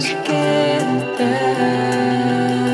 助けて